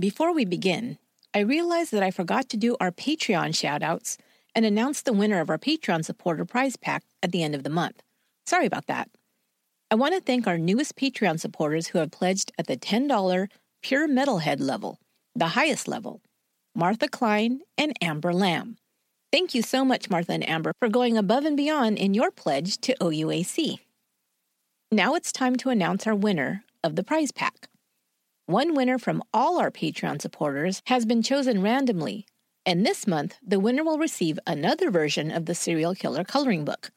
Before we begin, I realized that I forgot to do our Patreon shoutouts and announce the winner of our Patreon supporter prize pack at the end of the month. Sorry about that. I want to thank our newest Patreon supporters who have pledged at the $10 pure metalhead level, the highest level Martha Klein and Amber Lamb. Thank you so much, Martha and Amber, for going above and beyond in your pledge to OUAC. Now it's time to announce our winner of the prize pack. One winner from all our Patreon supporters has been chosen randomly, and this month the winner will receive another version of the serial killer coloring book.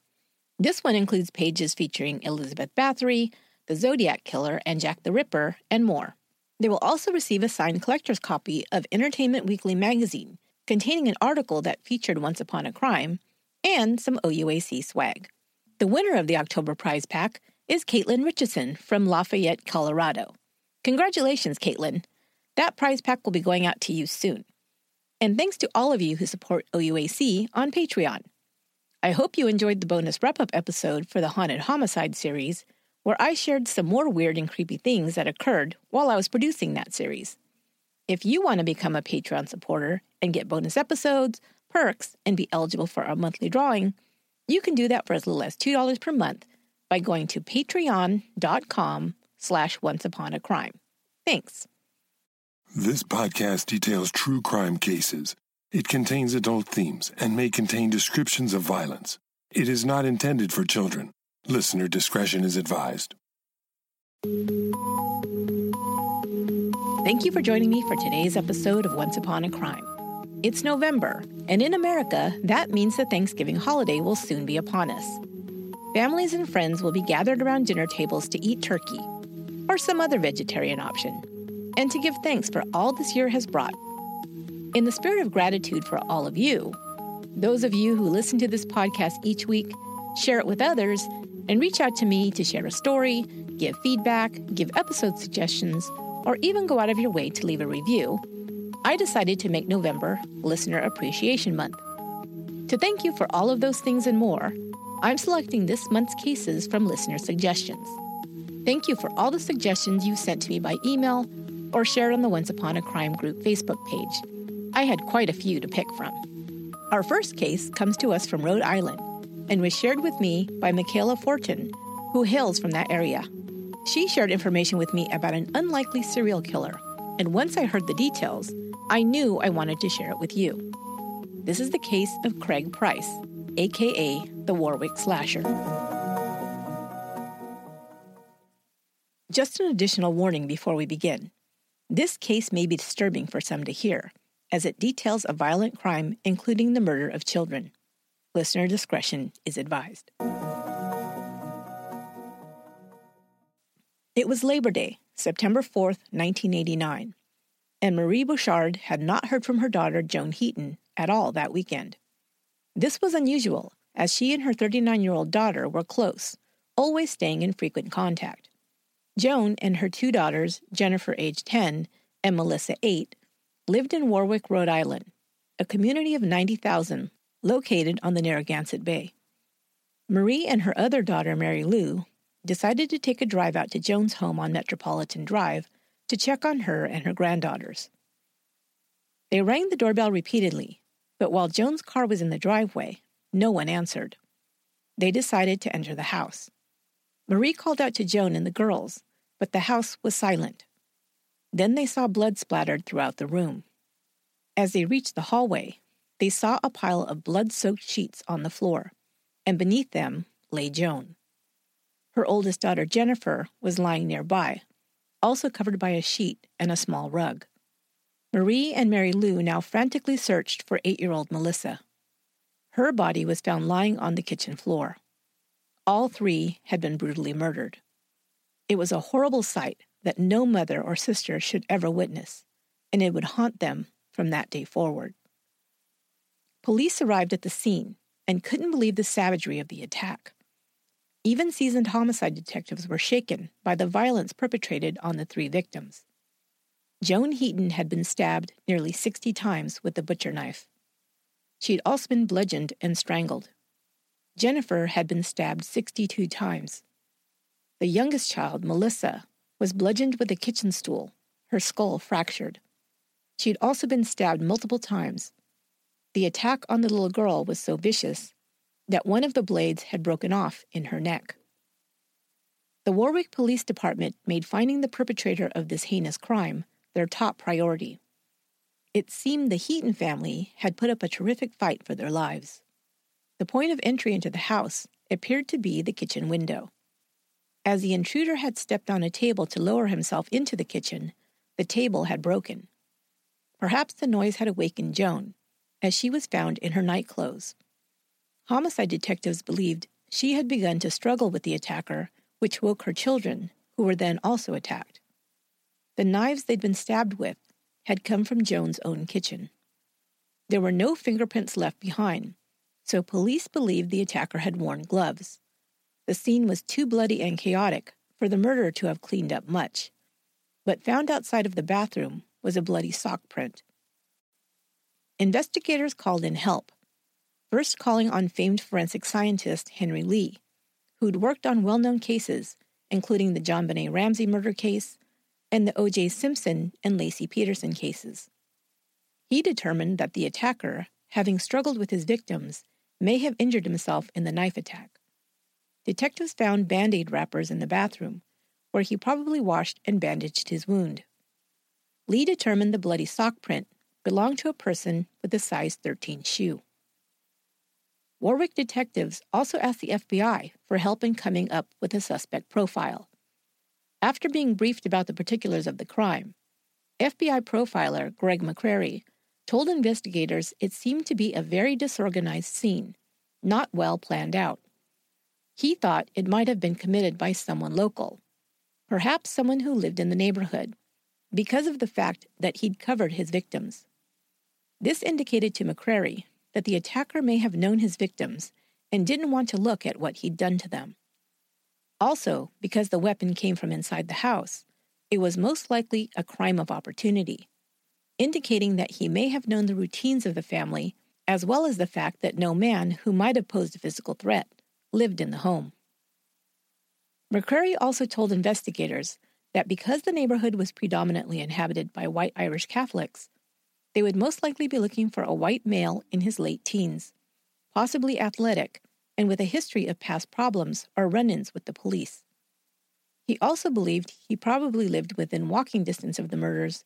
This one includes pages featuring Elizabeth Bathory, the Zodiac Killer, and Jack the Ripper, and more. They will also receive a signed collector's copy of Entertainment Weekly magazine, containing an article that featured Once Upon a Crime, and some OUAC swag. The winner of the October prize pack is Caitlin Richardson from Lafayette, Colorado. Congratulations, Caitlin. That prize pack will be going out to you soon. And thanks to all of you who support OUAC on Patreon. I hope you enjoyed the bonus wrap up episode for the Haunted Homicide series, where I shared some more weird and creepy things that occurred while I was producing that series. If you want to become a Patreon supporter and get bonus episodes, perks, and be eligible for our monthly drawing, you can do that for as little as $2 per month by going to patreon.com slash once upon a crime. Thanks. This podcast details true crime cases. It contains adult themes and may contain descriptions of violence. It is not intended for children. Listener discretion is advised. Thank you for joining me for today's episode of Once Upon a Crime. It's November, and in America, that means the Thanksgiving holiday will soon be upon us. Families and friends will be gathered around dinner tables to eat turkey, or some other vegetarian option, and to give thanks for all this year has brought. In the spirit of gratitude for all of you, those of you who listen to this podcast each week, share it with others, and reach out to me to share a story, give feedback, give episode suggestions, or even go out of your way to leave a review, I decided to make November Listener Appreciation Month. To thank you for all of those things and more, I'm selecting this month's cases from listener suggestions. Thank you for all the suggestions you sent to me by email or shared on the Once Upon a Crime Group Facebook page. I had quite a few to pick from. Our first case comes to us from Rhode Island and was shared with me by Michaela Fortin, who hails from that area. She shared information with me about an unlikely serial killer, and once I heard the details, I knew I wanted to share it with you. This is the case of Craig Price, aka the Warwick Slasher. Just an additional warning before we begin. This case may be disturbing for some to hear, as it details a violent crime, including the murder of children. Listener discretion is advised. It was Labor Day, September 4th, 1989, and Marie Bouchard had not heard from her daughter, Joan Heaton, at all that weekend. This was unusual, as she and her 39 year old daughter were close, always staying in frequent contact. Joan and her two daughters, Jennifer, age 10, and Melissa, 8, lived in Warwick, Rhode Island, a community of 90,000 located on the Narragansett Bay. Marie and her other daughter, Mary Lou, decided to take a drive out to Joan's home on Metropolitan Drive to check on her and her granddaughters. They rang the doorbell repeatedly, but while Joan's car was in the driveway, no one answered. They decided to enter the house. Marie called out to Joan and the girls, but the house was silent. Then they saw blood splattered throughout the room. As they reached the hallway, they saw a pile of blood soaked sheets on the floor, and beneath them lay Joan. Her oldest daughter, Jennifer, was lying nearby, also covered by a sheet and a small rug. Marie and Mary Lou now frantically searched for eight year old Melissa. Her body was found lying on the kitchen floor. All three had been brutally murdered. It was a horrible sight that no mother or sister should ever witness, and it would haunt them from that day forward. Police arrived at the scene and couldn't believe the savagery of the attack. Even seasoned homicide detectives were shaken by the violence perpetrated on the three victims. Joan Heaton had been stabbed nearly 60 times with a butcher knife. She had also been bludgeoned and strangled. Jennifer had been stabbed 62 times. The youngest child, Melissa, was bludgeoned with a kitchen stool, her skull fractured. She had also been stabbed multiple times. The attack on the little girl was so vicious that one of the blades had broken off in her neck. The Warwick Police Department made finding the perpetrator of this heinous crime their top priority. It seemed the Heaton family had put up a terrific fight for their lives. The point of entry into the house appeared to be the kitchen window. As the intruder had stepped on a table to lower himself into the kitchen, the table had broken. Perhaps the noise had awakened Joan, as she was found in her nightclothes. Homicide detectives believed she had begun to struggle with the attacker, which woke her children, who were then also attacked. The knives they'd been stabbed with had come from Joan's own kitchen. There were no fingerprints left behind, so police believed the attacker had worn gloves. The scene was too bloody and chaotic for the murderer to have cleaned up much, but found outside of the bathroom was a bloody sock print. Investigators called in help, first calling on famed forensic scientist Henry Lee, who'd worked on well known cases, including the JonBenét Ramsey murder case and the O.J. Simpson and Laci Peterson cases. He determined that the attacker, having struggled with his victims, may have injured himself in the knife attack. Detectives found band aid wrappers in the bathroom, where he probably washed and bandaged his wound. Lee determined the bloody sock print belonged to a person with a size 13 shoe. Warwick detectives also asked the FBI for help in coming up with a suspect profile. After being briefed about the particulars of the crime, FBI profiler Greg McCrary told investigators it seemed to be a very disorganized scene, not well planned out. He thought it might have been committed by someone local, perhaps someone who lived in the neighborhood, because of the fact that he'd covered his victims. This indicated to McCrary that the attacker may have known his victims and didn't want to look at what he'd done to them. Also, because the weapon came from inside the house, it was most likely a crime of opportunity, indicating that he may have known the routines of the family as well as the fact that no man who might have posed a physical threat lived in the home. McCrary also told investigators that because the neighborhood was predominantly inhabited by white Irish Catholics, they would most likely be looking for a white male in his late teens, possibly athletic and with a history of past problems or run ins with the police. He also believed he probably lived within walking distance of the murders,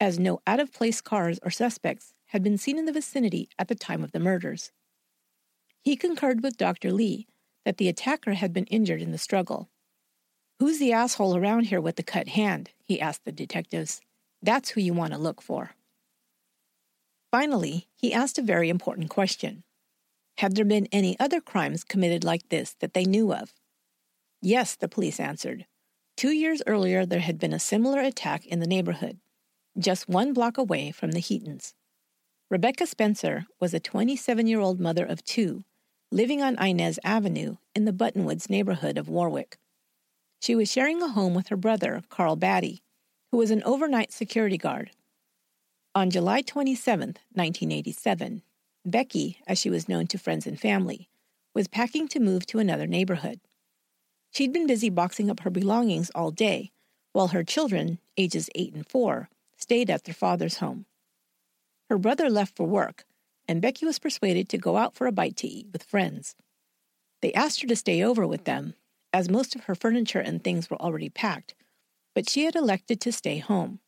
as no out of place cars or suspects had been seen in the vicinity at the time of the murders. He concurred with Dr. Lee that the attacker had been injured in the struggle. Who's the asshole around here with the cut hand? he asked the detectives. That's who you want to look for. Finally, he asked a very important question Had there been any other crimes committed like this that they knew of? Yes, the police answered. Two years earlier, there had been a similar attack in the neighborhood, just one block away from the Heatons. Rebecca Spencer was a 27 year old mother of two living on Inez Avenue in the Buttonwoods neighborhood of Warwick. She was sharing a home with her brother, Carl Batty, who was an overnight security guard. On July 27, 1987, Becky, as she was known to friends and family, was packing to move to another neighborhood. She'd been busy boxing up her belongings all day, while her children, ages 8 and 4, stayed at their father's home. Her brother left for work, and Becky was persuaded to go out for a bite to eat with friends. They asked her to stay over with them, as most of her furniture and things were already packed, but she had elected to stay home.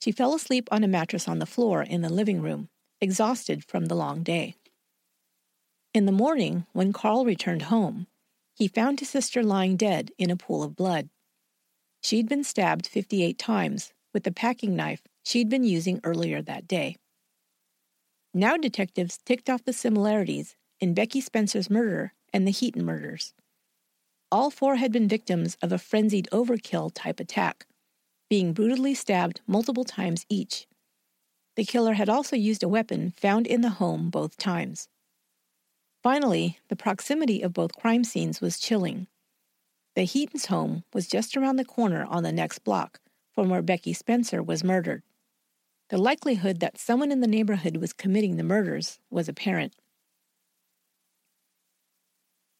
She fell asleep on a mattress on the floor in the living room, exhausted from the long day. In the morning, when Carl returned home, he found his sister lying dead in a pool of blood. She'd been stabbed 58 times with the packing knife she'd been using earlier that day. Now detectives ticked off the similarities in Becky Spencer's murder and the Heaton murders. All four had been victims of a frenzied overkill type attack, being brutally stabbed multiple times each. The killer had also used a weapon found in the home both times. Finally, the proximity of both crime scenes was chilling. The Heaton's home was just around the corner on the next block from where Becky Spencer was murdered. The likelihood that someone in the neighborhood was committing the murders was apparent.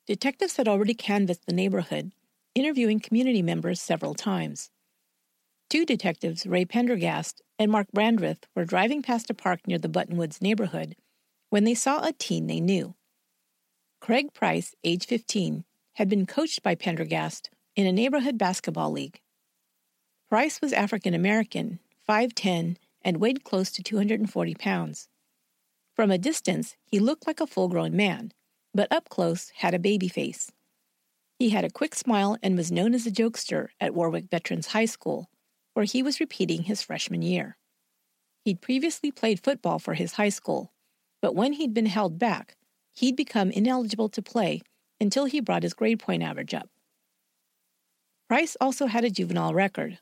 Detectives had already canvassed the neighborhood, interviewing community members several times. Two detectives, Ray Pendergast and Mark Brandreth, were driving past a park near the Buttonwoods neighborhood when they saw a teen they knew. Craig Price, age 15, had been coached by Pendergast in a neighborhood basketball league. Price was African American, 5'10, and weighed close to 240 pounds. From a distance, he looked like a full grown man, but up close had a baby face. He had a quick smile and was known as a jokester at Warwick Veterans High School, where he was repeating his freshman year. He'd previously played football for his high school, but when he'd been held back, he'd become ineligible to play until he brought his grade point average up. Price also had a juvenile record.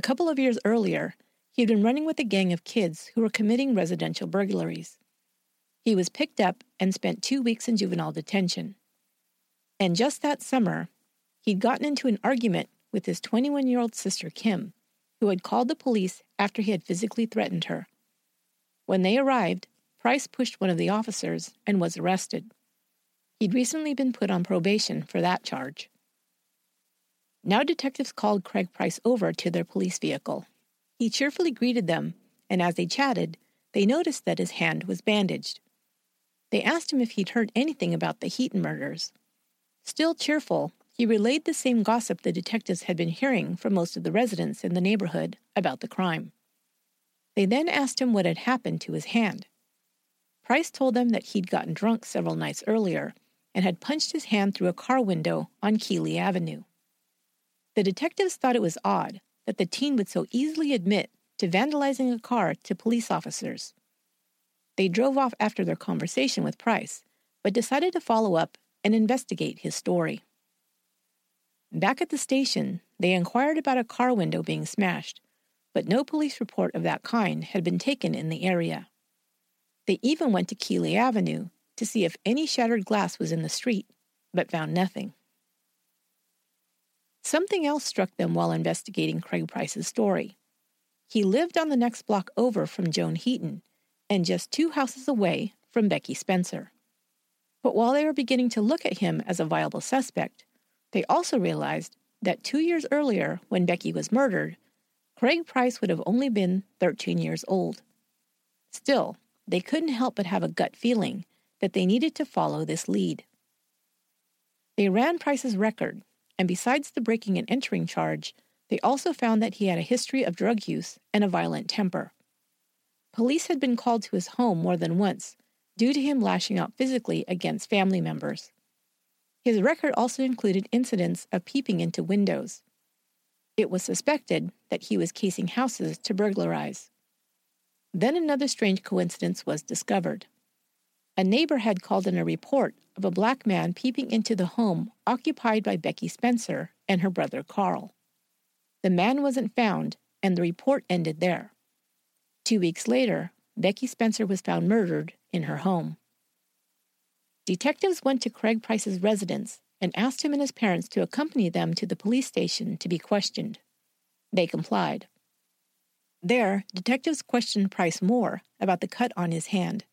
A couple of years earlier, he had been running with a gang of kids who were committing residential burglaries. He was picked up and spent two weeks in juvenile detention. And just that summer, he'd gotten into an argument with his 21 year old sister, Kim, who had called the police after he had physically threatened her. When they arrived, Price pushed one of the officers and was arrested. He'd recently been put on probation for that charge. Now detectives called Craig Price over to their police vehicle. He cheerfully greeted them, and as they chatted, they noticed that his hand was bandaged. They asked him if he'd heard anything about the Heaton murders. Still cheerful, he relayed the same gossip the detectives had been hearing from most of the residents in the neighborhood about the crime. They then asked him what had happened to his hand. Price told them that he'd gotten drunk several nights earlier and had punched his hand through a car window on Keeley Avenue. The detectives thought it was odd that the teen would so easily admit to vandalizing a car to police officers. They drove off after their conversation with Price, but decided to follow up and investigate his story. Back at the station, they inquired about a car window being smashed, but no police report of that kind had been taken in the area. They even went to Keeley Avenue to see if any shattered glass was in the street, but found nothing. Something else struck them while investigating Craig Price's story. He lived on the next block over from Joan Heaton and just two houses away from Becky Spencer. But while they were beginning to look at him as a viable suspect, they also realized that two years earlier, when Becky was murdered, Craig Price would have only been 13 years old. Still, they couldn't help but have a gut feeling that they needed to follow this lead. They ran Price's record, and besides the breaking and entering charge, they also found that he had a history of drug use and a violent temper. Police had been called to his home more than once due to him lashing out physically against family members. His record also included incidents of peeping into windows. It was suspected that he was casing houses to burglarize. Then another strange coincidence was discovered. A neighbor had called in a report of a black man peeping into the home occupied by Becky Spencer and her brother Carl. The man wasn't found, and the report ended there. Two weeks later, Becky Spencer was found murdered in her home. Detectives went to Craig Price's residence and asked him and his parents to accompany them to the police station to be questioned. They complied. There, detectives questioned Price more about the cut on his hand.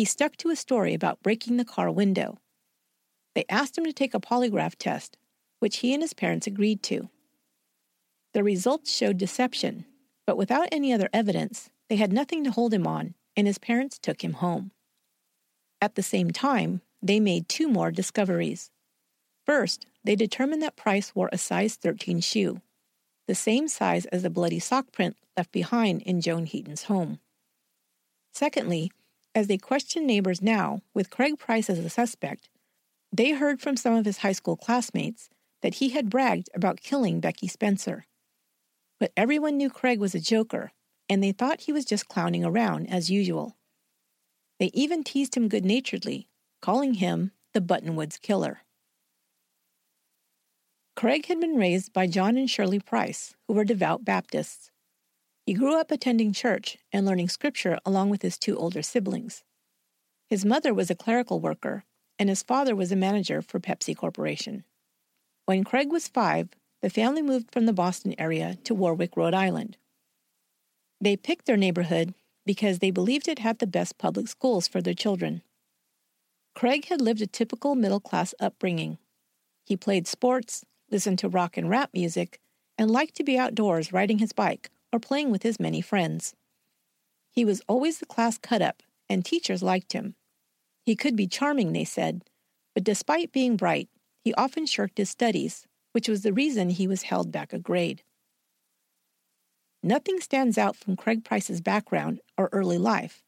He stuck to a story about breaking the car window. They asked him to take a polygraph test, which he and his parents agreed to. The results showed deception, but without any other evidence, they had nothing to hold him on, and his parents took him home. At the same time, they made two more discoveries. First, they determined that Price wore a size 13 shoe, the same size as the bloody sock print left behind in Joan Heaton's home. Secondly, as they questioned neighbors now, with Craig Price as a suspect, they heard from some of his high school classmates that he had bragged about killing Becky Spencer. But everyone knew Craig was a joker, and they thought he was just clowning around as usual. They even teased him good naturedly, calling him the Buttonwoods Killer. Craig had been raised by John and Shirley Price, who were devout Baptists. He grew up attending church and learning scripture along with his two older siblings. His mother was a clerical worker, and his father was a manager for Pepsi Corporation. When Craig was five, the family moved from the Boston area to Warwick, Rhode Island. They picked their neighborhood because they believed it had the best public schools for their children. Craig had lived a typical middle class upbringing. He played sports, listened to rock and rap music, and liked to be outdoors riding his bike or playing with his many friends. He was always the class cut up, and teachers liked him. He could be charming, they said, but despite being bright, he often shirked his studies, which was the reason he was held back a grade. Nothing stands out from Craig Price's background or early life,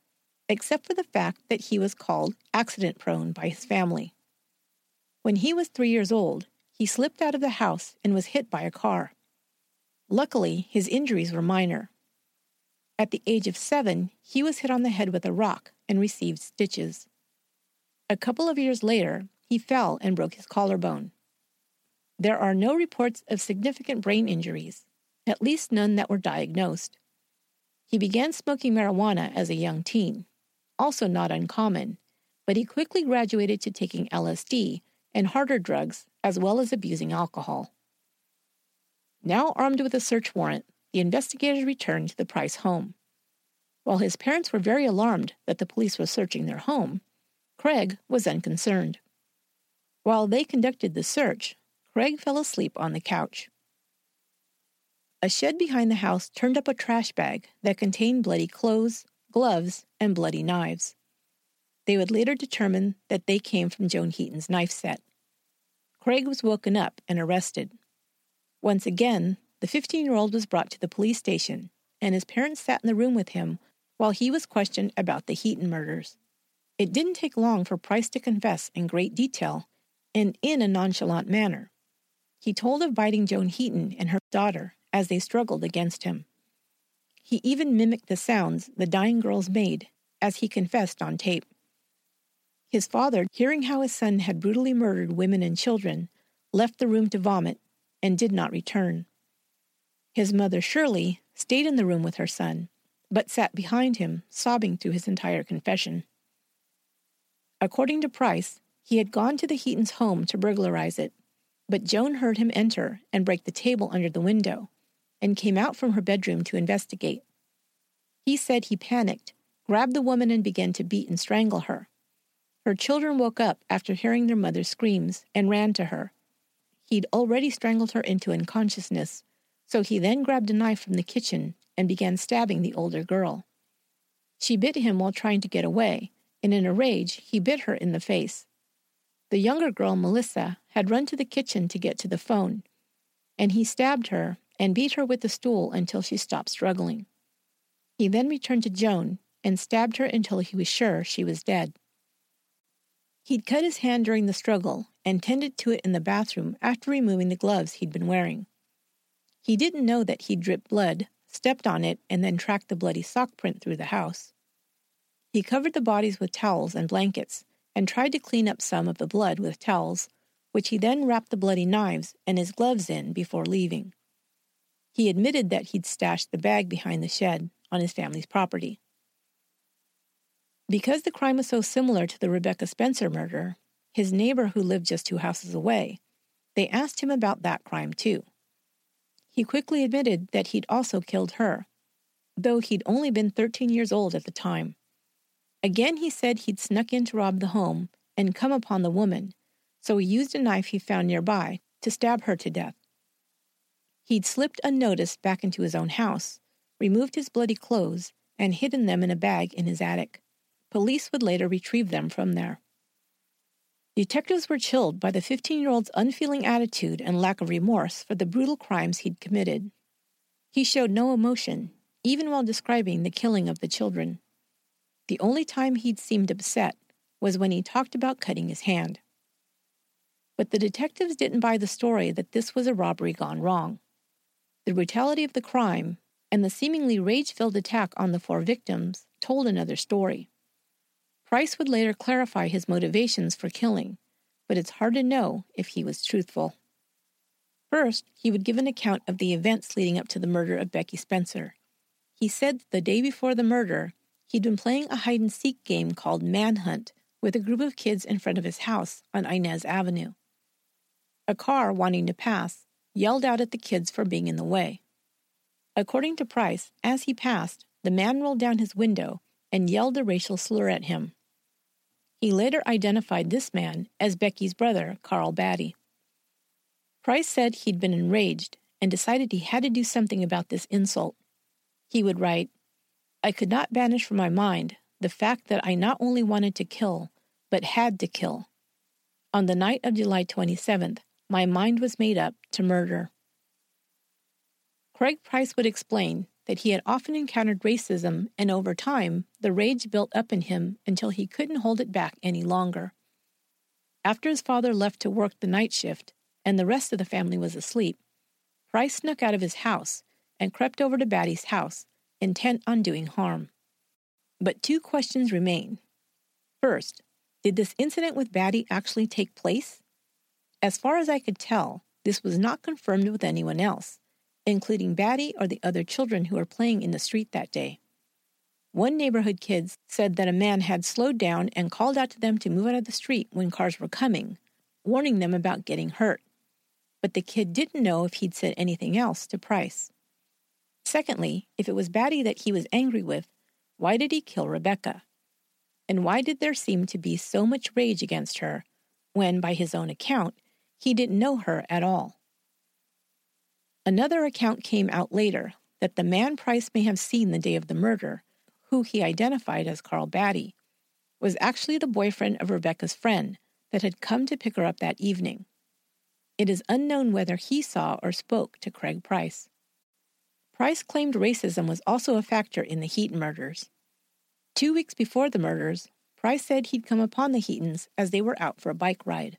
except for the fact that he was called accident prone by his family. When he was three years old, he slipped out of the house and was hit by a car. Luckily, his injuries were minor. At the age of seven, he was hit on the head with a rock and received stitches. A couple of years later, he fell and broke his collarbone. There are no reports of significant brain injuries, at least none that were diagnosed. He began smoking marijuana as a young teen, also not uncommon, but he quickly graduated to taking LSD and harder drugs as well as abusing alcohol. Now armed with a search warrant, the investigators returned to the Price home. While his parents were very alarmed that the police were searching their home, Craig was unconcerned. While they conducted the search, Craig fell asleep on the couch. A shed behind the house turned up a trash bag that contained bloody clothes, gloves, and bloody knives. They would later determine that they came from Joan Heaton's knife set. Craig was woken up and arrested. Once again, the 15 year old was brought to the police station, and his parents sat in the room with him while he was questioned about the Heaton murders. It didn't take long for Price to confess in great detail and in a nonchalant manner. He told of biting Joan Heaton and her daughter as they struggled against him. He even mimicked the sounds the dying girls made as he confessed on tape. His father, hearing how his son had brutally murdered women and children, left the room to vomit and did not return. His mother, Shirley, stayed in the room with her son, but sat behind him, sobbing through his entire confession. According to Price, he had gone to the Heaton's home to burglarize it, but Joan heard him enter and break the table under the window, and came out from her bedroom to investigate. He said he panicked, grabbed the woman, and began to beat and strangle her. Her children woke up after hearing their mother's screams and ran to her, He'd already strangled her into unconsciousness, so he then grabbed a knife from the kitchen and began stabbing the older girl. She bit him while trying to get away, and in a rage, he bit her in the face. The younger girl, Melissa, had run to the kitchen to get to the phone, and he stabbed her and beat her with the stool until she stopped struggling. He then returned to Joan and stabbed her until he was sure she was dead. He'd cut his hand during the struggle and tended to it in the bathroom after removing the gloves he'd been wearing. He didn't know that he'd dripped blood, stepped on it, and then tracked the bloody sock print through the house. He covered the bodies with towels and blankets and tried to clean up some of the blood with towels, which he then wrapped the bloody knives and his gloves in before leaving. He admitted that he'd stashed the bag behind the shed on his family's property. Because the crime was so similar to the Rebecca Spencer murder, his neighbor who lived just two houses away, they asked him about that crime too. He quickly admitted that he'd also killed her, though he'd only been 13 years old at the time. Again, he said he'd snuck in to rob the home and come upon the woman, so he used a knife he found nearby to stab her to death. He'd slipped unnoticed back into his own house, removed his bloody clothes, and hidden them in a bag in his attic. Police would later retrieve them from there. Detectives were chilled by the 15 year old's unfeeling attitude and lack of remorse for the brutal crimes he'd committed. He showed no emotion, even while describing the killing of the children. The only time he'd seemed upset was when he talked about cutting his hand. But the detectives didn't buy the story that this was a robbery gone wrong. The brutality of the crime and the seemingly rage filled attack on the four victims told another story. Price would later clarify his motivations for killing, but it's hard to know if he was truthful. First, he would give an account of the events leading up to the murder of Becky Spencer. He said that the day before the murder, he'd been playing a hide and seek game called Manhunt with a group of kids in front of his house on Inez Avenue. A car wanting to pass yelled out at the kids for being in the way. According to Price, as he passed, the man rolled down his window and yelled a racial slur at him. He later identified this man as Becky's brother, Carl Batty. Price said he'd been enraged and decided he had to do something about this insult. He would write, I could not banish from my mind the fact that I not only wanted to kill, but had to kill. On the night of July 27th, my mind was made up to murder. Craig Price would explain that he had often encountered racism, and over time, the rage built up in him until he couldn't hold it back any longer. After his father left to work the night shift and the rest of the family was asleep, Price snuck out of his house and crept over to Batty's house, intent on doing harm. But two questions remain. First, did this incident with Batty actually take place? As far as I could tell, this was not confirmed with anyone else, including Batty or the other children who were playing in the street that day. One neighborhood kid said that a man had slowed down and called out to them to move out of the street when cars were coming, warning them about getting hurt. But the kid didn't know if he'd said anything else to Price. Secondly, if it was Batty that he was angry with, why did he kill Rebecca? And why did there seem to be so much rage against her when, by his own account, he didn't know her at all? Another account came out later that the man Price may have seen the day of the murder who he identified as Carl Batty, was actually the boyfriend of Rebecca's friend that had come to pick her up that evening. It is unknown whether he saw or spoke to Craig Price. Price claimed racism was also a factor in the Heaton murders. Two weeks before the murders, Price said he'd come upon the Heatons as they were out for a bike ride.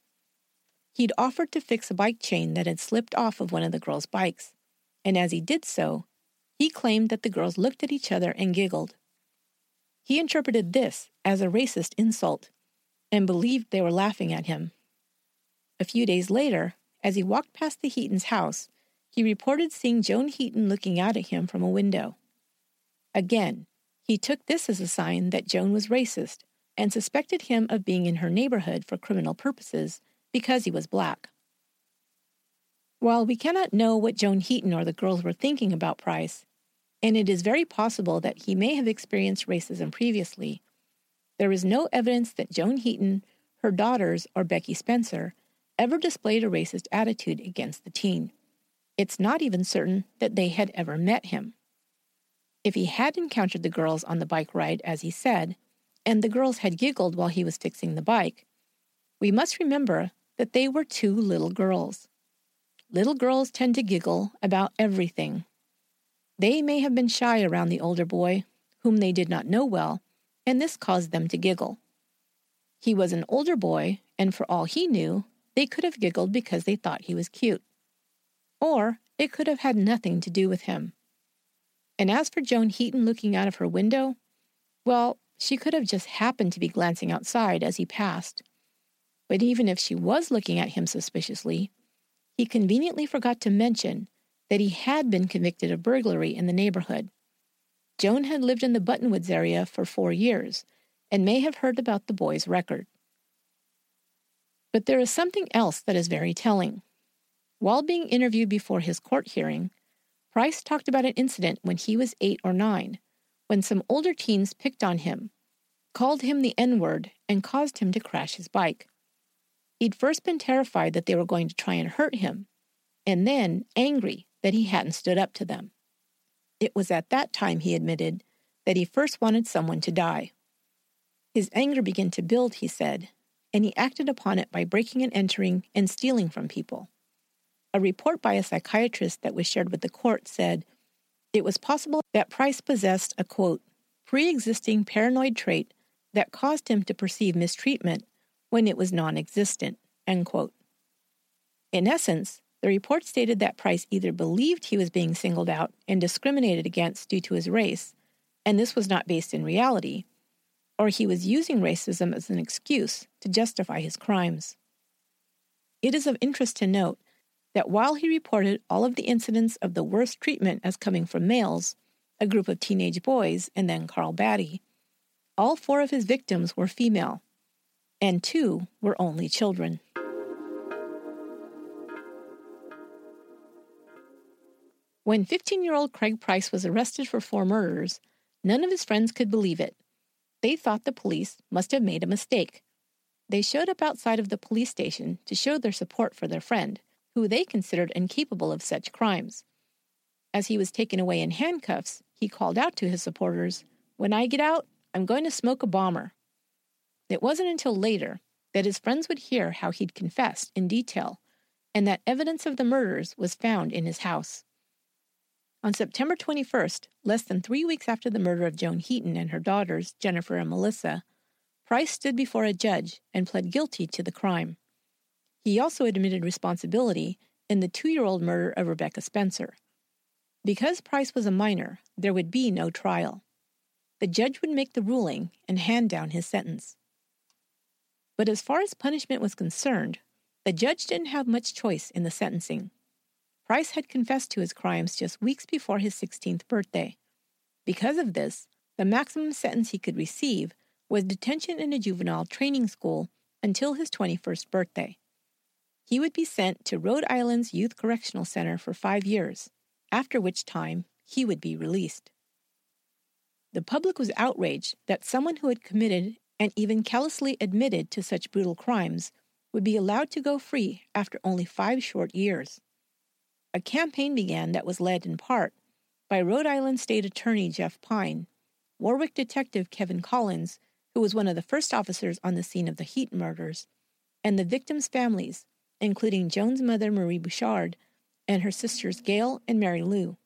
He'd offered to fix a bike chain that had slipped off of one of the girls' bikes, and as he did so, he claimed that the girls looked at each other and giggled. He interpreted this as a racist insult and believed they were laughing at him. A few days later, as he walked past the Heaton's house, he reported seeing Joan Heaton looking out at him from a window. Again, he took this as a sign that Joan was racist and suspected him of being in her neighborhood for criminal purposes because he was black. While we cannot know what Joan Heaton or the girls were thinking about Price, and it is very possible that he may have experienced racism previously. There is no evidence that Joan Heaton, her daughters, or Becky Spencer ever displayed a racist attitude against the teen. It's not even certain that they had ever met him. If he had encountered the girls on the bike ride, as he said, and the girls had giggled while he was fixing the bike, we must remember that they were two little girls. Little girls tend to giggle about everything, they may have been shy around the older boy, whom they did not know well, and this caused them to giggle. He was an older boy, and for all he knew, they could have giggled because they thought he was cute. Or it could have had nothing to do with him. And as for Joan Heaton looking out of her window, well, she could have just happened to be glancing outside as he passed. But even if she was looking at him suspiciously, he conveniently forgot to mention that he had been convicted of burglary in the neighborhood. Joan had lived in the Buttonwoods area for four years and may have heard about the boy's record. But there is something else that is very telling. While being interviewed before his court hearing, Price talked about an incident when he was eight or nine, when some older teens picked on him, called him the N word, and caused him to crash his bike. He'd first been terrified that they were going to try and hurt him, and then angry that he hadn't stood up to them. It was at that time, he admitted, that he first wanted someone to die. His anger began to build, he said, and he acted upon it by breaking and entering and stealing from people. A report by a psychiatrist that was shared with the court said it was possible that Price possessed a quote, pre existing paranoid trait that caused him to perceive mistreatment when it was non existent. In essence, the report stated that Price either believed he was being singled out and discriminated against due to his race, and this was not based in reality, or he was using racism as an excuse to justify his crimes. It is of interest to note that while he reported all of the incidents of the worst treatment as coming from males, a group of teenage boys, and then Carl Batty, all four of his victims were female, and two were only children. When 15 year old Craig Price was arrested for four murders, none of his friends could believe it. They thought the police must have made a mistake. They showed up outside of the police station to show their support for their friend, who they considered incapable of such crimes. As he was taken away in handcuffs, he called out to his supporters, When I get out, I'm going to smoke a bomber. It wasn't until later that his friends would hear how he'd confessed in detail and that evidence of the murders was found in his house. On September 21st, less than three weeks after the murder of Joan Heaton and her daughters, Jennifer and Melissa, Price stood before a judge and pled guilty to the crime. He also admitted responsibility in the two year old murder of Rebecca Spencer. Because Price was a minor, there would be no trial. The judge would make the ruling and hand down his sentence. But as far as punishment was concerned, the judge didn't have much choice in the sentencing. Price had confessed to his crimes just weeks before his 16th birthday. Because of this, the maximum sentence he could receive was detention in a juvenile training school until his 21st birthday. He would be sent to Rhode Island's Youth Correctional Center for five years, after which time he would be released. The public was outraged that someone who had committed and even callously admitted to such brutal crimes would be allowed to go free after only five short years. A campaign began that was led in part by Rhode Island State Attorney Jeff Pine, Warwick Detective Kevin Collins, who was one of the first officers on the scene of the Heat murders, and the victims' families, including Joan's mother Marie Bouchard and her sisters Gail and Mary Lou.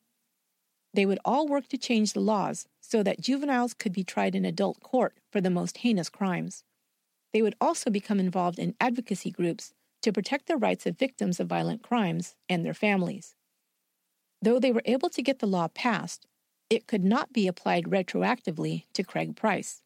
They would all work to change the laws so that juveniles could be tried in adult court for the most heinous crimes. They would also become involved in advocacy groups to protect the rights of victims of violent crimes and their families. Though they were able to get the law passed, it could not be applied retroactively to Craig Price.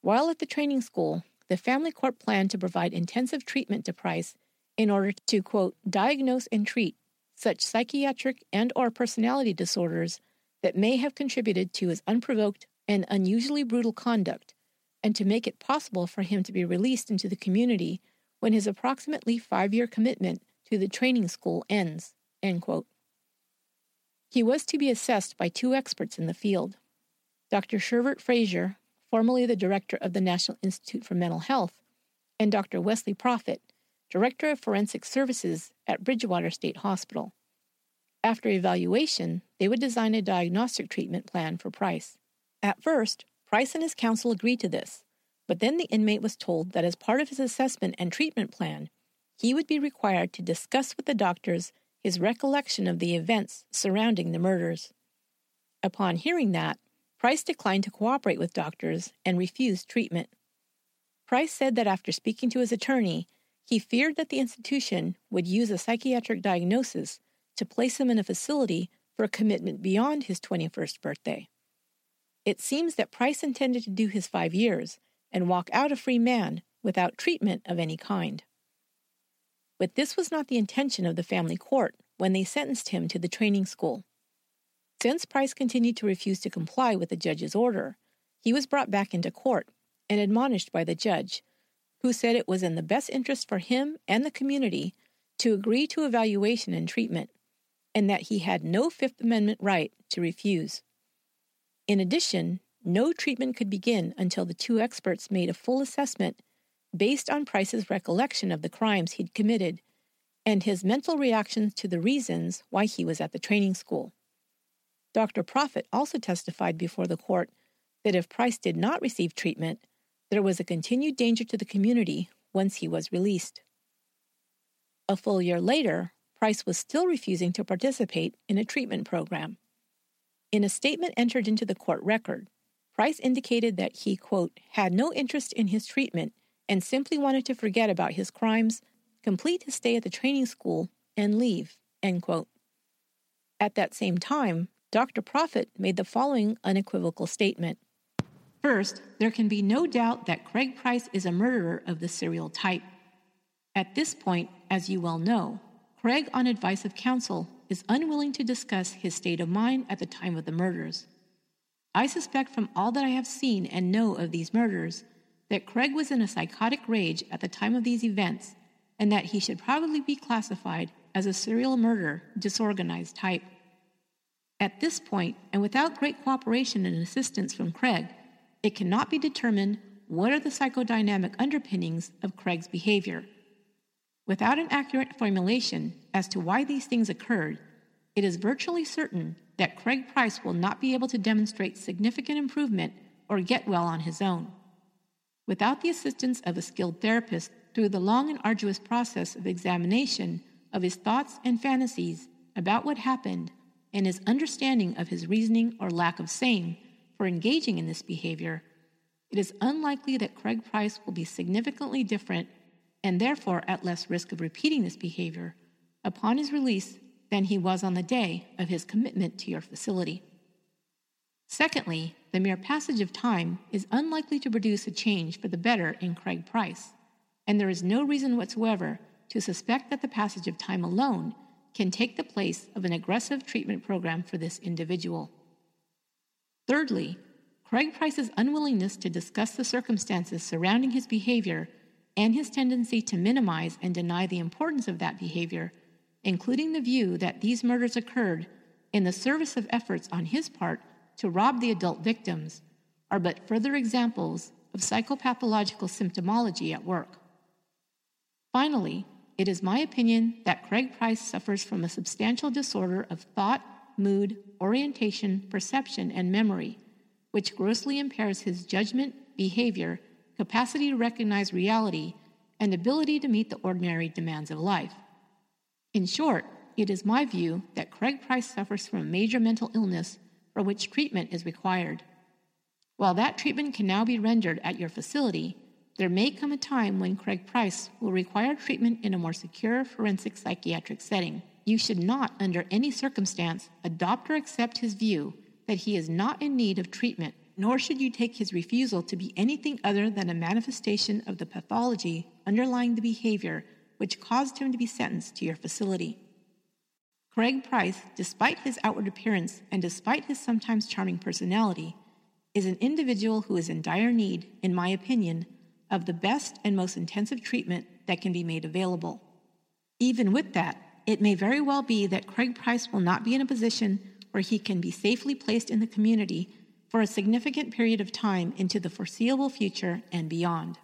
While at the training school, the family court planned to provide intensive treatment to Price in order to quote diagnose and treat such psychiatric and or personality disorders that may have contributed to his unprovoked and unusually brutal conduct and to make it possible for him to be released into the community when his approximately five year commitment to the training school ends. He was to be assessed by two experts in the field Dr. Shervert Frazier, formerly the director of the National Institute for Mental Health, and Dr. Wesley Profit, director of forensic services at Bridgewater State Hospital. After evaluation, they would design a diagnostic treatment plan for Price. At first, Price and his counsel agreed to this, but then the inmate was told that as part of his assessment and treatment plan, he would be required to discuss with the doctors his recollection of the events surrounding the murders. Upon hearing that, Price declined to cooperate with doctors and refused treatment. Price said that after speaking to his attorney, he feared that the institution would use a psychiatric diagnosis to place him in a facility for a commitment beyond his 21st birthday. It seems that Price intended to do his five years and walk out a free man without treatment of any kind. But this was not the intention of the family court when they sentenced him to the training school. Since Price continued to refuse to comply with the judge's order, he was brought back into court and admonished by the judge, who said it was in the best interest for him and the community to agree to evaluation and treatment, and that he had no Fifth Amendment right to refuse. In addition, no treatment could begin until the two experts made a full assessment based on Price's recollection of the crimes he'd committed and his mental reactions to the reasons why he was at the training school. Dr. Profit also testified before the court that if Price did not receive treatment, there was a continued danger to the community once he was released. A full year later, Price was still refusing to participate in a treatment program. In a statement entered into the court record, Price indicated that he, quote, had no interest in his treatment and simply wanted to forget about his crimes, complete his stay at the training school, and leave, end quote. At that same time, Dr. Profit made the following unequivocal statement. First, there can be no doubt that Craig Price is a murderer of the serial type. At this point, as you well know, Craig, on advice of counsel, is unwilling to discuss his state of mind at the time of the murders. I suspect from all that I have seen and know of these murders that Craig was in a psychotic rage at the time of these events and that he should probably be classified as a serial murder disorganized type. At this point, and without great cooperation and assistance from Craig, it cannot be determined what are the psychodynamic underpinnings of Craig's behavior. Without an accurate formulation as to why these things occurred, it is virtually certain that Craig Price will not be able to demonstrate significant improvement or get well on his own. Without the assistance of a skilled therapist through the long and arduous process of examination of his thoughts and fantasies about what happened and his understanding of his reasoning or lack of same for engaging in this behavior, it is unlikely that Craig Price will be significantly different and therefore at less risk of repeating this behavior upon his release than he was on the day of his commitment to your facility. Secondly, the mere passage of time is unlikely to produce a change for the better in Craig Price, and there is no reason whatsoever to suspect that the passage of time alone can take the place of an aggressive treatment program for this individual. Thirdly, Craig Price's unwillingness to discuss the circumstances surrounding his behavior and his tendency to minimize and deny the importance of that behavior, including the view that these murders occurred in the service of efforts on his part to rob the adult victims, are but further examples of psychopathological symptomology at work. Finally, it is my opinion that Craig Price suffers from a substantial disorder of thought, mood, orientation, perception, and memory, which grossly impairs his judgment, behavior, capacity to recognize reality, and ability to meet the ordinary demands of life. In short, it is my view that Craig Price suffers from a major mental illness for which treatment is required. While that treatment can now be rendered at your facility, there may come a time when Craig Price will require treatment in a more secure forensic psychiatric setting. You should not, under any circumstance, adopt or accept his view that he is not in need of treatment, nor should you take his refusal to be anything other than a manifestation of the pathology underlying the behavior which caused him to be sentenced to your facility. Craig Price, despite his outward appearance and despite his sometimes charming personality, is an individual who is in dire need, in my opinion, of the best and most intensive treatment that can be made available. Even with that, it may very well be that Craig Price will not be in a position where he can be safely placed in the community for a significant period of time into the foreseeable future and beyond.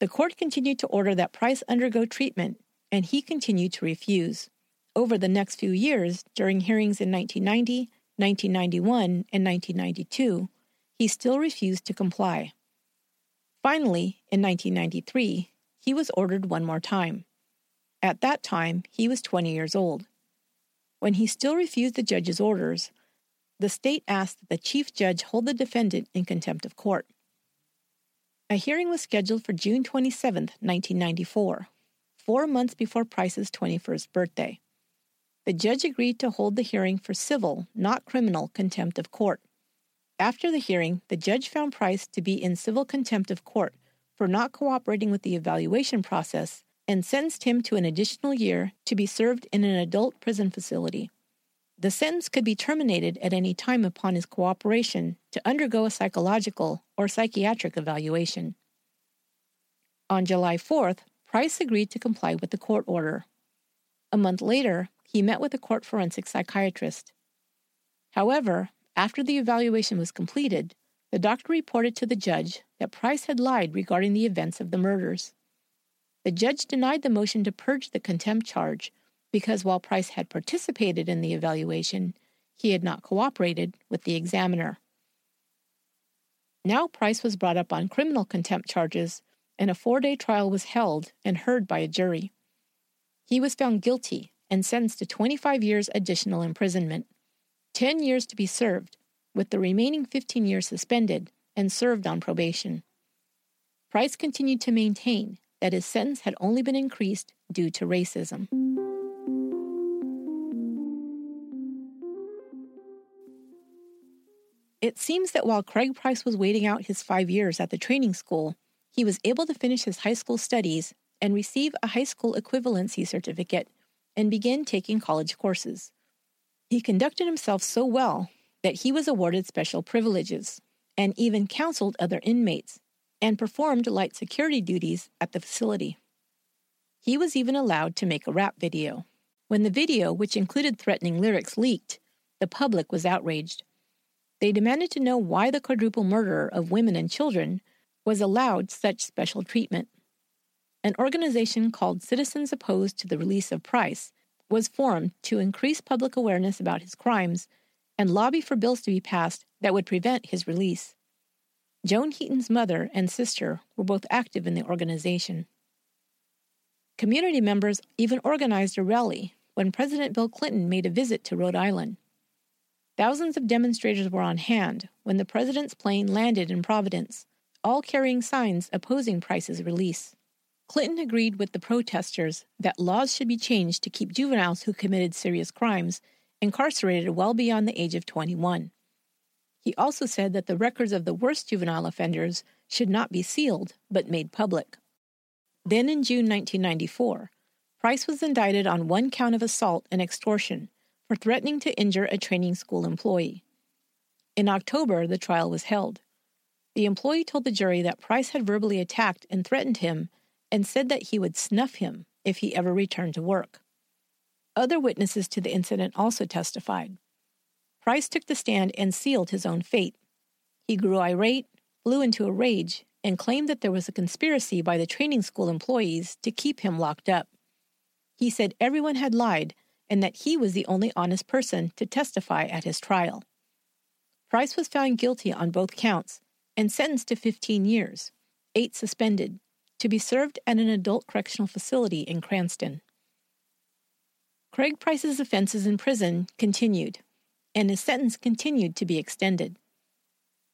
The court continued to order that Price undergo treatment, and he continued to refuse. Over the next few years, during hearings in 1990, 1991, and 1992, he still refused to comply. Finally, in 1993, he was ordered one more time. At that time, he was 20 years old. When he still refused the judge's orders, the state asked that the chief judge hold the defendant in contempt of court. A hearing was scheduled for June 27, 1994, four months before Price's 21st birthday. The judge agreed to hold the hearing for civil, not criminal, contempt of court. After the hearing, the judge found Price to be in civil contempt of court for not cooperating with the evaluation process and sentenced him to an additional year to be served in an adult prison facility. The sentence could be terminated at any time upon his cooperation to undergo a psychological or psychiatric evaluation. On July 4th, Price agreed to comply with the court order. A month later, he met with a court forensic psychiatrist. However, after the evaluation was completed, the doctor reported to the judge that Price had lied regarding the events of the murders. The judge denied the motion to purge the contempt charge because while Price had participated in the evaluation, he had not cooperated with the examiner. Now Price was brought up on criminal contempt charges, and a four day trial was held and heard by a jury. He was found guilty and sentenced to 25 years additional imprisonment. 10 years to be served, with the remaining 15 years suspended and served on probation. Price continued to maintain that his sentence had only been increased due to racism. It seems that while Craig Price was waiting out his five years at the training school, he was able to finish his high school studies and receive a high school equivalency certificate and begin taking college courses. He conducted himself so well that he was awarded special privileges and even counseled other inmates and performed light security duties at the facility. He was even allowed to make a rap video. When the video, which included threatening lyrics, leaked, the public was outraged. They demanded to know why the quadruple murderer of women and children was allowed such special treatment. an organization called Citizens Opposed to the Release of Price was formed to increase public awareness about his crimes and lobby for bills to be passed that would prevent his release. Joan Heaton's mother and sister were both active in the organization. Community members even organized a rally when President Bill Clinton made a visit to Rhode Island. Thousands of demonstrators were on hand when the president's plane landed in Providence, all carrying signs opposing Price's release. Clinton agreed with the protesters that laws should be changed to keep juveniles who committed serious crimes incarcerated well beyond the age of 21. He also said that the records of the worst juvenile offenders should not be sealed but made public. Then in June 1994, Price was indicted on one count of assault and extortion for threatening to injure a training school employee. In October, the trial was held. The employee told the jury that Price had verbally attacked and threatened him and said that he would snuff him if he ever returned to work. Other witnesses to the incident also testified. Price took the stand and sealed his own fate. He grew irate, flew into a rage, and claimed that there was a conspiracy by the training school employees to keep him locked up. He said everyone had lied and that he was the only honest person to testify at his trial. Price was found guilty on both counts and sentenced to 15 years, eight suspended, to be served at an adult correctional facility in Cranston. Craig Price's offenses in prison continued, and his sentence continued to be extended.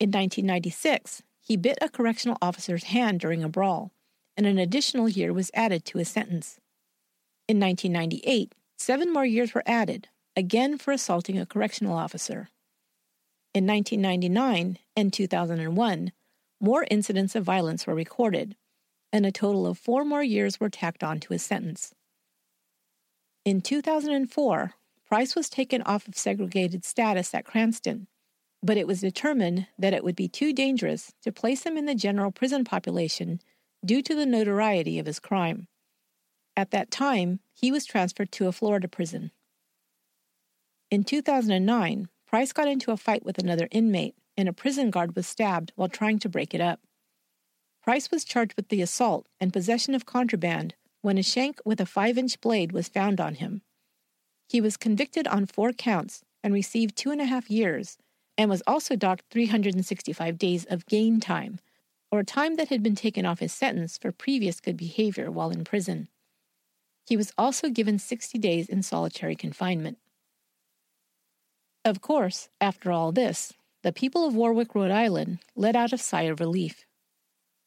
In 1996, he bit a correctional officer's hand during a brawl, and an additional year was added to his sentence. In 1998, seven more years were added, again for assaulting a correctional officer. In 1999 and 2001, more incidents of violence were recorded, and a total of four more years were tacked on to his sentence. In 2004, Price was taken off of segregated status at Cranston, but it was determined that it would be too dangerous to place him in the general prison population due to the notoriety of his crime. At that time, he was transferred to a Florida prison. In 2009, Price got into a fight with another inmate, and a prison guard was stabbed while trying to break it up. Price was charged with the assault and possession of contraband when a shank with a 5 inch blade was found on him. He was convicted on four counts and received two and a half years, and was also docked 365 days of gain time, or time that had been taken off his sentence for previous good behavior while in prison. He was also given 60 days in solitary confinement. Of course, after all this, the people of Warwick, Rhode Island let out a sigh of relief.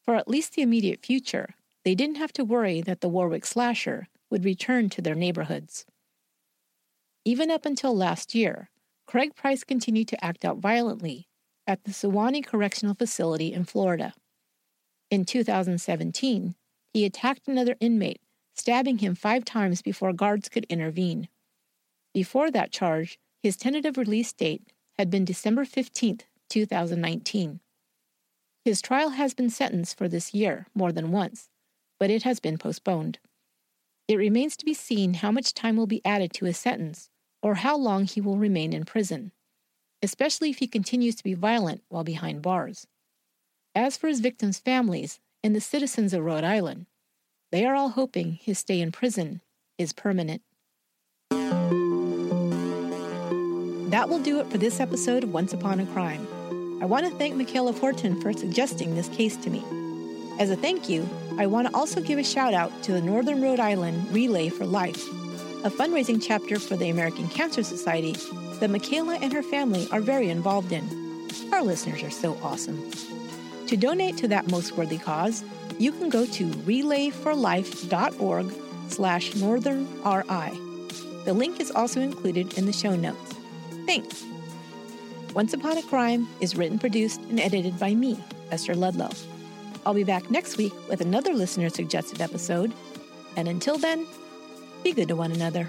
For at least the immediate future, they didn't have to worry that the Warwick slasher would return to their neighborhoods. Even up until last year, Craig Price continued to act out violently at the Suwannee Correctional Facility in Florida. In 2017, he attacked another inmate, stabbing him five times before guards could intervene. Before that charge, his tentative release date had been December 15, 2019. His trial has been sentenced for this year more than once, but it has been postponed. It remains to be seen how much time will be added to his sentence or how long he will remain in prison, especially if he continues to be violent while behind bars. As for his victims' families and the citizens of Rhode Island, they are all hoping his stay in prison is permanent. That will do it for this episode of Once Upon a Crime. I want to thank Michaela Horton for suggesting this case to me. As a thank you, I want to also give a shout out to the Northern Rhode Island Relay for Life, a fundraising chapter for the American Cancer Society that Michaela and her family are very involved in. Our listeners are so awesome. To donate to that most worthy cause, you can go to relayforlife.org slash northernri. The link is also included in the show notes. Thanks. Once Upon a Crime is written, produced, and edited by me, Esther Ludlow. I'll be back next week with another listener suggested episode. And until then, be good to one another.